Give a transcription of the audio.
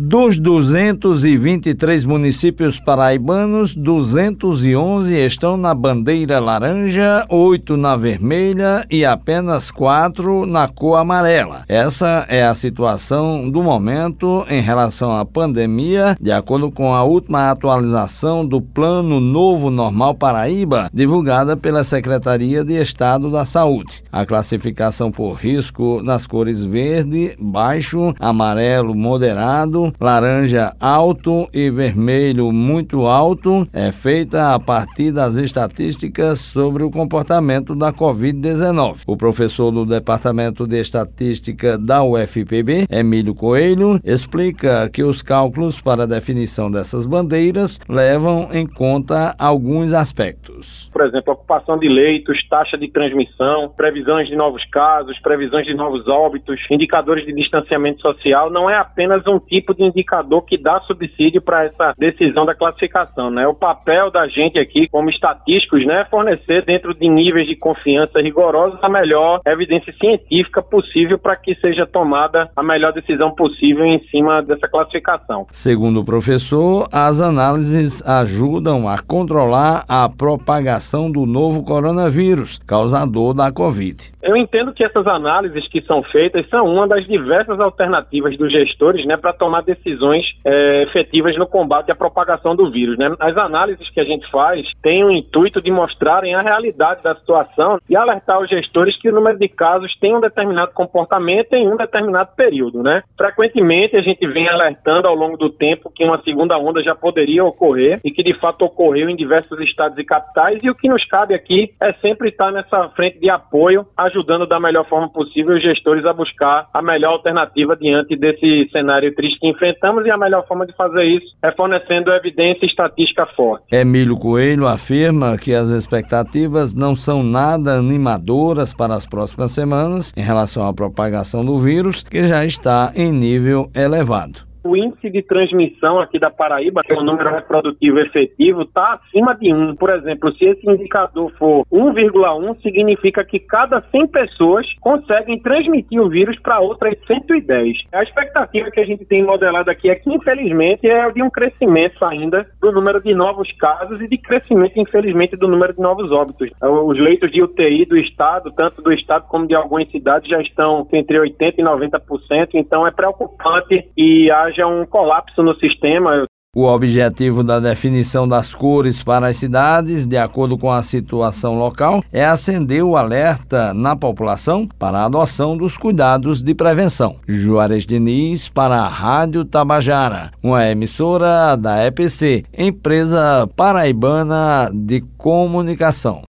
Dos 223 municípios paraibanos, 211 estão na bandeira laranja, 8 na vermelha e apenas 4 na cor amarela. Essa é a situação do momento em relação à pandemia, de acordo com a última atualização do Plano Novo Normal Paraíba, divulgada pela Secretaria de Estado da Saúde. A classificação por risco nas cores verde, baixo, amarelo, moderado, laranja alto e vermelho muito alto é feita a partir das estatísticas sobre o comportamento da Covid-19. O professor do Departamento de Estatística da UFPB, Emílio Coelho, explica que os cálculos para a definição dessas bandeiras levam em conta alguns aspectos. Por exemplo, ocupação de leitos, taxa de transmissão, previsões de novos casos, previsões de novos óbitos, indicadores de distanciamento social, não é apenas um tipo de indicador que dá subsídio para essa decisão da classificação, né? O papel da gente aqui, como estatísticos, né, é fornecer dentro de níveis de confiança rigorosos a melhor evidência científica possível para que seja tomada a melhor decisão possível em cima dessa classificação. Segundo o professor, as análises ajudam a controlar a propagação do novo coronavírus, causador da Covid. Eu entendo que essas análises que são feitas são uma das diversas alternativas dos gestores, né, para tomar decisões é, efetivas no combate à propagação do vírus. Né? As análises que a gente faz têm o intuito de mostrarem a realidade da situação e alertar os gestores que o número de casos tem um determinado comportamento em um determinado período. Né? Frequentemente a gente vem alertando ao longo do tempo que uma segunda onda já poderia ocorrer e que de fato ocorreu em diversos estados e capitais e o que nos cabe aqui é sempre estar nessa frente de apoio, ajudando da melhor forma possível os gestores a buscar a melhor alternativa diante desse cenário triste que enfrentamos e a melhor forma de fazer isso é fornecendo evidência estatística forte. Emílio Coelho afirma que as expectativas não são nada animadoras para as próximas semanas em relação à propagação do vírus, que já está em nível elevado o índice de transmissão aqui da Paraíba, que é o número reprodutivo efetivo, está acima de 1. Por exemplo, se esse indicador for 1,1, significa que cada 100 pessoas conseguem transmitir o vírus para outras 110. A expectativa que a gente tem modelado aqui é que, infelizmente, é de um crescimento ainda do número de novos casos e de crescimento, infelizmente, do número de novos óbitos. Os leitos de UTI do Estado, tanto do Estado como de algumas cidades, já estão entre 80% e 90%, então é preocupante e haja haja um colapso no sistema. O objetivo da definição das cores para as cidades, de acordo com a situação local, é acender o alerta na população para a adoção dos cuidados de prevenção. Juarez Diniz para a Rádio Tabajara, uma emissora da EPC, empresa paraibana de comunicação.